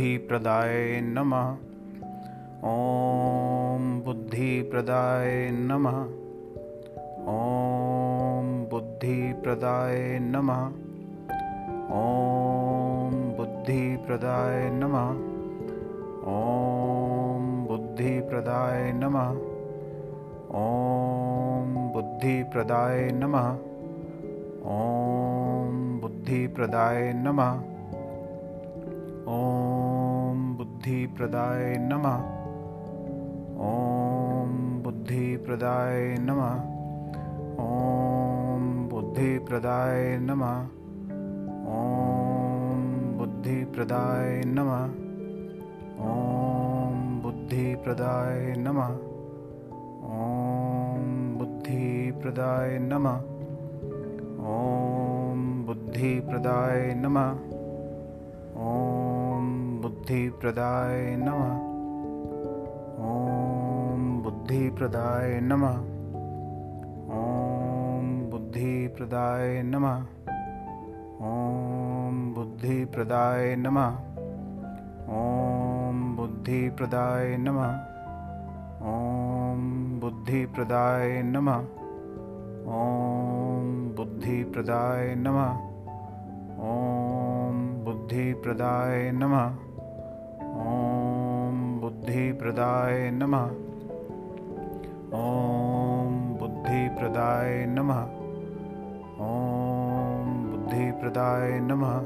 बुद्धिप्रदाय नमः। ॐ बुद्धिप्रदाय नमः। ॐ बुद्धिप्रदाय नमः। ॐ बुद्धिप्रदाय नमः। ॐ बुद्धिप्रदाय नमः। ॐ बुद्धिप्रदाय नमः। ॐ बुद्धिप्रदाय नमः। ॐ बुद्धिप्रदाय नमः। ॐ बुद्धिप्रदाय नमः। ॐ बुद्धिप्रदाय नमः। ॐ बुद्धिप्रदाय नमः। ॐ बुद्धिप्रदाय नमः। ॐ बुद्धिप्रदाय नमः। ॐ बुद्धिप्रदाय नमः। ॐ बुद्धिप्रदाय नमः। ॐ बुद्धिप्रदाय नमः। ॐ बुद्धिप्रदाय नमः। ॐ बुद्धिप्रदाय नमः। ॐ बुद्धिप्रदाय नमः। ॐ बुद्धिप्रदाय नमः। ॐ बुद्धिप्रदाय नमः। ॐ बुद्धिप्रदाय नमः। ॐ बुद्धिप्रदाय नमः। ॐ बुद्धिप्रदाय नमः। ॐ बुद्धिप्रदाय नमः।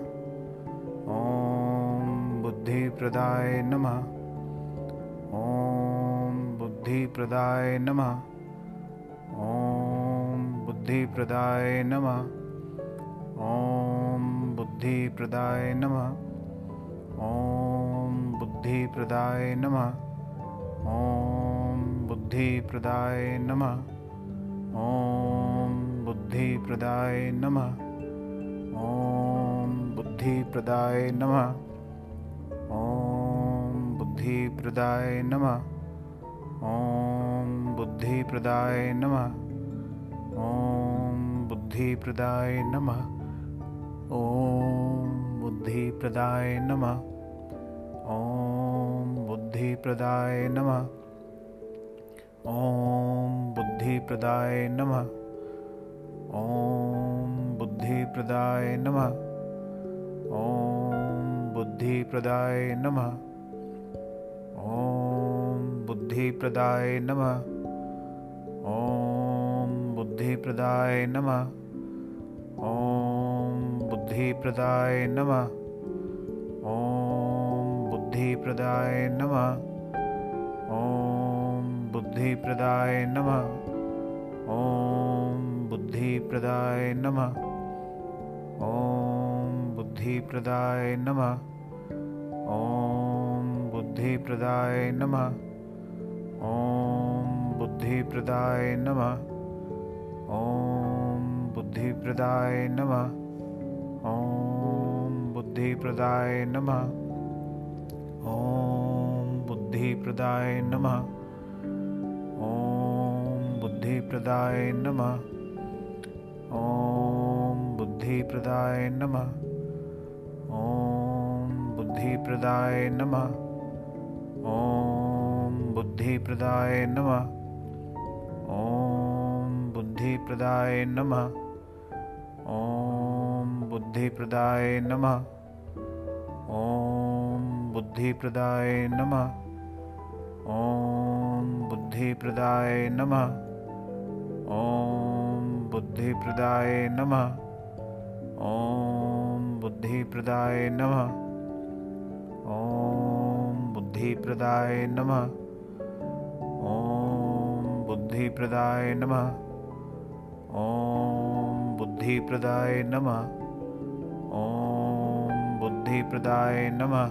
ॐ बुद्धिप्रदाय नमः। ॐ बुद्धिप्रदाय नमः। ॐ बुद्धिप्रदाय नमः। ॐ बुद्धिप्रदाय नमः। ॐ बुद्धिप्रदाय नमः। ॐ बुद्धिप्रदाय नमः। ॐ बुद्धिप्रदाय नमः। ॐ बुद्धिप्रदाय नमः। ॐ बुद्धिप्रदाय नमः। ॐ बुद्धिप्रदाय नमः। ॐ बुद्धिप्रदाय नमः। ॐ बुद्धिप्रदाय नमः। ॐ बुद्धिप्रदाय नमः। ॐ बुद्धिप्रदाय नमः। ॐ बुद्धिप्रदाय नमः। ॐ बुद्धिप्रदाय नमः। ॐ बुद्धिप्रदाय नमः। ॐ बुद्धिप्रदाय नमः। ॐ बुद्धिप्रदाय नमः। ॐ बुद्धिप्रदाय नमः। ॐ बुद्धिप्रदाय नमः। ॐ बुद्धिप्रदाय नमः। ॐ बुद्धिप्रदाय नमः। ॐ बुद्धिप्रदाय नमः। ॐ बुद्धिप्रदाय नमः। ॐ बुद्धिप्रदाय नमः। ॐ बुद्धिप्रदाय नमः। ॐ बुद्धिप्रदाय नमः। ॐ बुद्धिप्रदाय नमः। ॐ बुद्धिप्रदाय नमः। ॐ बुद्धिप्रदाय नमः। ॐ बुद्धिप्रदाय नमः। ॐ बुद्धिप्रदाय नमः। ॐ बुद्धिप्रदाय नमः। ॐ बुद्धिप्रदाय नमः। ॐ बुद्धिप्रदाय नमः। ॐ बुद्धिप्रदाय नमः। ॐ बुद्धिप्रदाय नमः। ॐ बुद्धिप्रदाय नमः। ॐ बुद्धिप्रदाय नमः। ॐ बुद्धिप्रदाय नमः। ॐ बुद्धिप्रदाय नमः।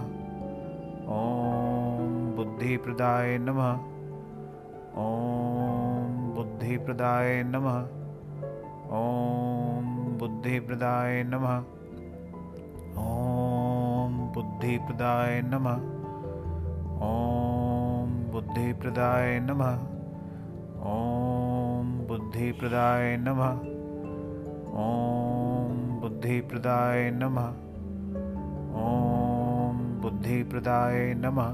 ॐ बुद्धिप्रदाय नमः। ॐ बुद्धिप्रदाय नमः। ॐ बुद्धिप्रदाय नमः। ॐ बुद्धिप्रदाय नमः। ॐ बुद्धिप्रदाय नमः। ॐ बुद्धिप्रदाय नमः। ॐ बुद्धिप्रदाय नमः। ॐ बुद्धिप्रदाय नमः।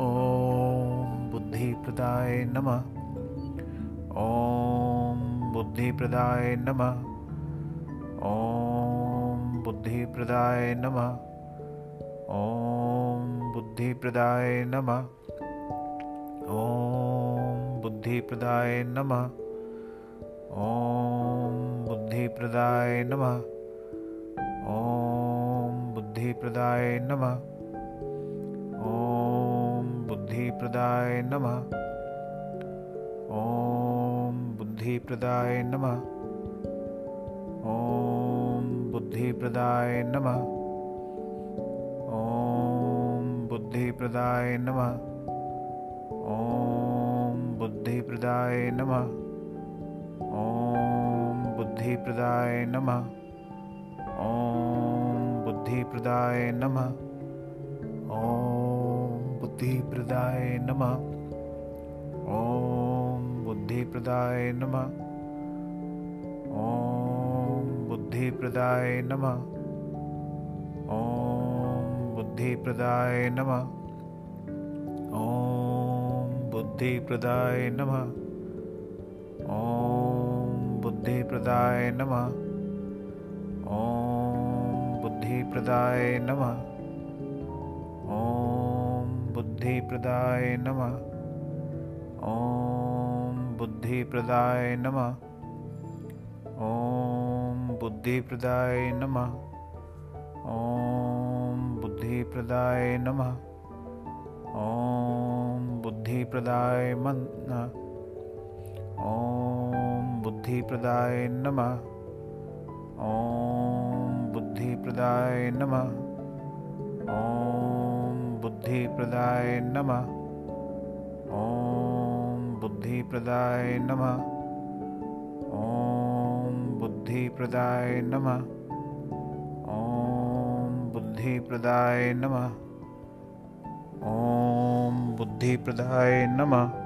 ॐ बुद्धिप्रदाय नमः। ॐ बुद्धिप्रदाय नमः। ॐ बुद्धिप्रदाय नमः। ॐ बुद्धिप्रदाय नमः। ॐ बुद्धिप्रदाय नमः। ॐ बुद्धिप्रदाय नमः। ॐ बुद्धिप्रदाय नमः। ॐ बुद्धिप्रदाय नमः। ॐ बुद्धिप्रदाय नमः। ॐ बुद्धिप्रदाय नमः। ॐ बुद्धिप्रदाय नमः। ॐ बुद्धिप्रदाय नमः। ॐ बुद्धिप्रदाय नमः। ॐ बुद्धिप्रदाय नमः। ॐ बुद्धिप्रदाय नमः। ॐ बुद्धिप्रदाय नमः। ॐ बुद्धिप्रदाय नमः। ॐ बुद्धिप्रदाय नमः। ॐ बुद्धिप्रदाय नमः। ॐ बुद्धिप्रदाय नमः। ॐ बुद्धिप्रदाय नमः। ॐ बुद्धिप्रदाय नमः। ॐ बुद्धिप्रदाय नमः। ॐ बुद्धिप्रदाय नमः। ॐ बुद्धिप्रदाय नमः। ॐ बुद्धिप्रदाय नमः ॐ बुद्धिप्रदाय नमः ॐ बुद्धिप्रदाय नमः ॐ बुद्धिप्रदाय नमः ॐ बुद्धिप्रदाय नमः ॐ बुद्धिप्रदाय नमः ॐ बुद्धिप्रदाय नमः। ओम बुद्धि प्रदाय नमः।